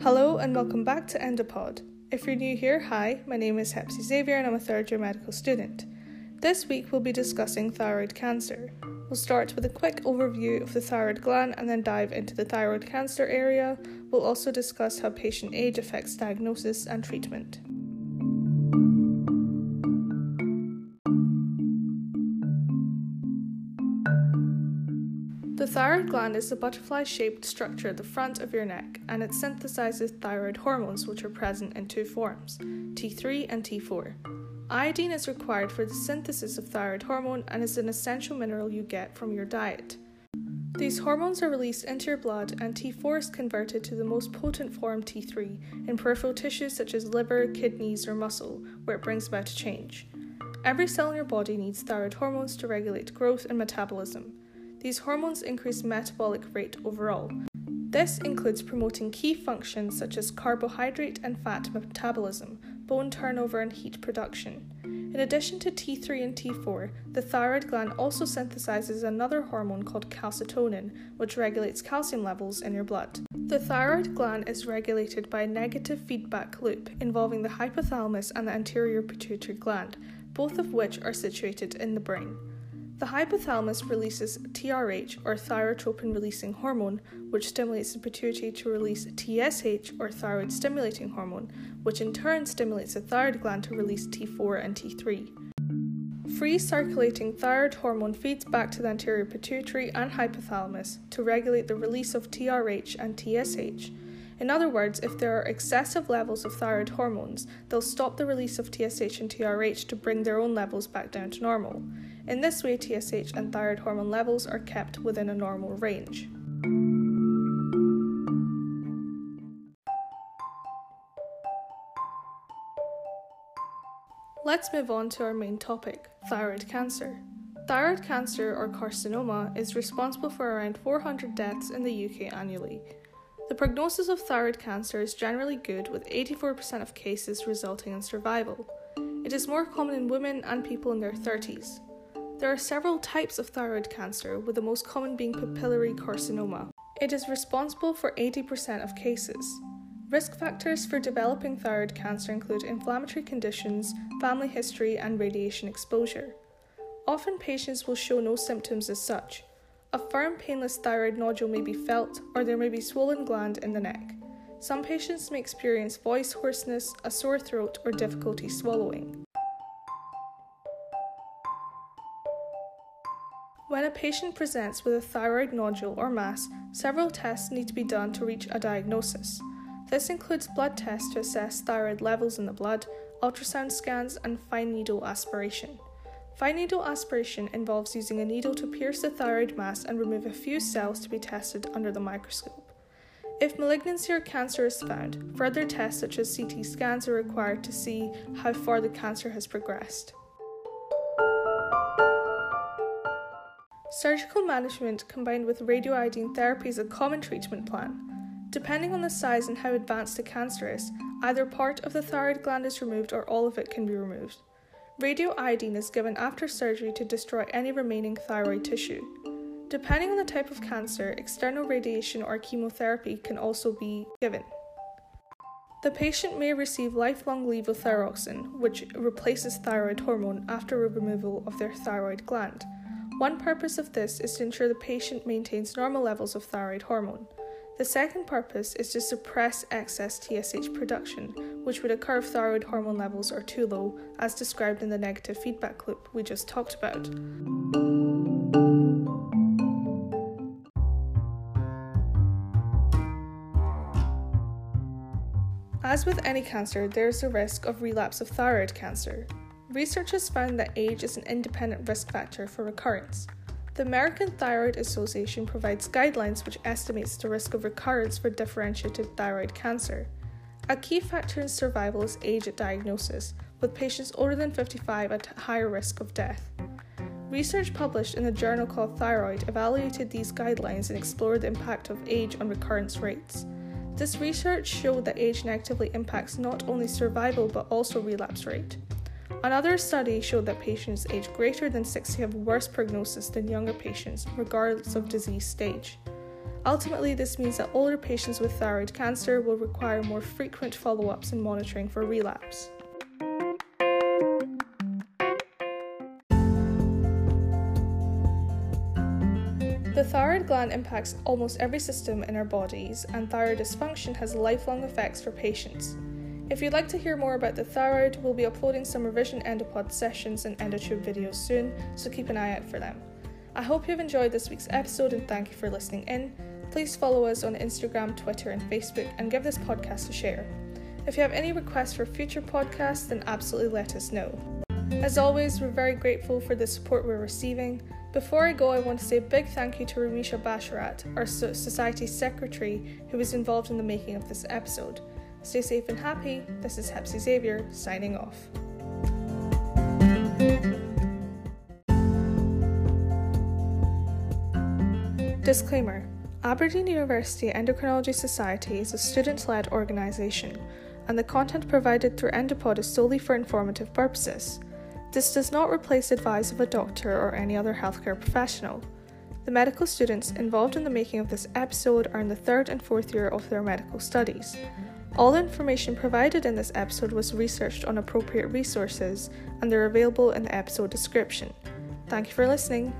Hello and welcome back to Endopod. If you're new here, hi, my name is Hepsi Xavier and I'm a third year medical student. This week we'll be discussing thyroid cancer. We'll start with a quick overview of the thyroid gland and then dive into the thyroid cancer area. We'll also discuss how patient age affects diagnosis and treatment. The thyroid gland is a butterfly shaped structure at the front of your neck and it synthesizes thyroid hormones, which are present in two forms T3 and T4. Iodine is required for the synthesis of thyroid hormone and is an essential mineral you get from your diet. These hormones are released into your blood, and T4 is converted to the most potent form T3 in peripheral tissues such as liver, kidneys, or muscle, where it brings about a change. Every cell in your body needs thyroid hormones to regulate growth and metabolism. These hormones increase metabolic rate overall. This includes promoting key functions such as carbohydrate and fat metabolism, bone turnover, and heat production. In addition to T3 and T4, the thyroid gland also synthesizes another hormone called calcitonin, which regulates calcium levels in your blood. The thyroid gland is regulated by a negative feedback loop involving the hypothalamus and the anterior pituitary gland, both of which are situated in the brain. The hypothalamus releases TRH or thyrotropin releasing hormone, which stimulates the pituitary to release TSH or thyroid stimulating hormone, which in turn stimulates the thyroid gland to release T4 and T3. Free circulating thyroid hormone feeds back to the anterior pituitary and hypothalamus to regulate the release of TRH and TSH. In other words, if there are excessive levels of thyroid hormones, they'll stop the release of TSH and TRH to bring their own levels back down to normal. In this way, TSH and thyroid hormone levels are kept within a normal range. Let's move on to our main topic thyroid cancer. Thyroid cancer, or carcinoma, is responsible for around 400 deaths in the UK annually. The prognosis of thyroid cancer is generally good, with 84% of cases resulting in survival. It is more common in women and people in their 30s. There are several types of thyroid cancer, with the most common being papillary carcinoma. It is responsible for 80% of cases. Risk factors for developing thyroid cancer include inflammatory conditions, family history, and radiation exposure. Often patients will show no symptoms as such. A firm, painless thyroid nodule may be felt, or there may be swollen gland in the neck. Some patients may experience voice hoarseness, a sore throat, or difficulty swallowing. When a patient presents with a thyroid nodule or mass, several tests need to be done to reach a diagnosis. This includes blood tests to assess thyroid levels in the blood, ultrasound scans, and fine needle aspiration. Fine needle aspiration involves using a needle to pierce the thyroid mass and remove a few cells to be tested under the microscope. If malignancy or cancer is found, further tests such as CT scans are required to see how far the cancer has progressed. Surgical management combined with radioiodine therapy is a common treatment plan. Depending on the size and how advanced the cancer is, either part of the thyroid gland is removed or all of it can be removed. Radioiodine is given after surgery to destroy any remaining thyroid tissue. Depending on the type of cancer, external radiation or chemotherapy can also be given. The patient may receive lifelong levothyroxine, which replaces thyroid hormone after removal of their thyroid gland. One purpose of this is to ensure the patient maintains normal levels of thyroid hormone. The second purpose is to suppress excess TSH production, which would occur if thyroid hormone levels are too low, as described in the negative feedback loop we just talked about. As with any cancer, there is a risk of relapse of thyroid cancer. Researchers found that age is an independent risk factor for recurrence. The American Thyroid Association provides guidelines which estimates the risk of recurrence for differentiated thyroid cancer. A key factor in survival is age at diagnosis, with patients older than 55 at higher risk of death. Research published in a journal called Thyroid evaluated these guidelines and explored the impact of age on recurrence rates. This research showed that age negatively impacts not only survival but also relapse rate. Another study showed that patients aged greater than 60 have worse prognosis than younger patients, regardless of disease stage. Ultimately, this means that older patients with thyroid cancer will require more frequent follow ups and monitoring for relapse. The thyroid gland impacts almost every system in our bodies, and thyroid dysfunction has lifelong effects for patients. If you'd like to hear more about the thyroid, we'll be uploading some revision endopod sessions and endotube videos soon, so keep an eye out for them. I hope you've enjoyed this week's episode and thank you for listening in. Please follow us on Instagram, Twitter, and Facebook and give this podcast a share. If you have any requests for future podcasts, then absolutely let us know. As always, we're very grateful for the support we're receiving. Before I go, I want to say a big thank you to Ramisha Basharat, our Society Secretary, who was involved in the making of this episode. Stay safe and happy. This is Hepsi Xavier signing off. Disclaimer Aberdeen University Endocrinology Society is a student led organisation, and the content provided through Endopod is solely for informative purposes. This does not replace advice of a doctor or any other healthcare professional. The medical students involved in the making of this episode are in the third and fourth year of their medical studies. All information provided in this episode was researched on appropriate resources and they're available in the episode description. Thank you for listening.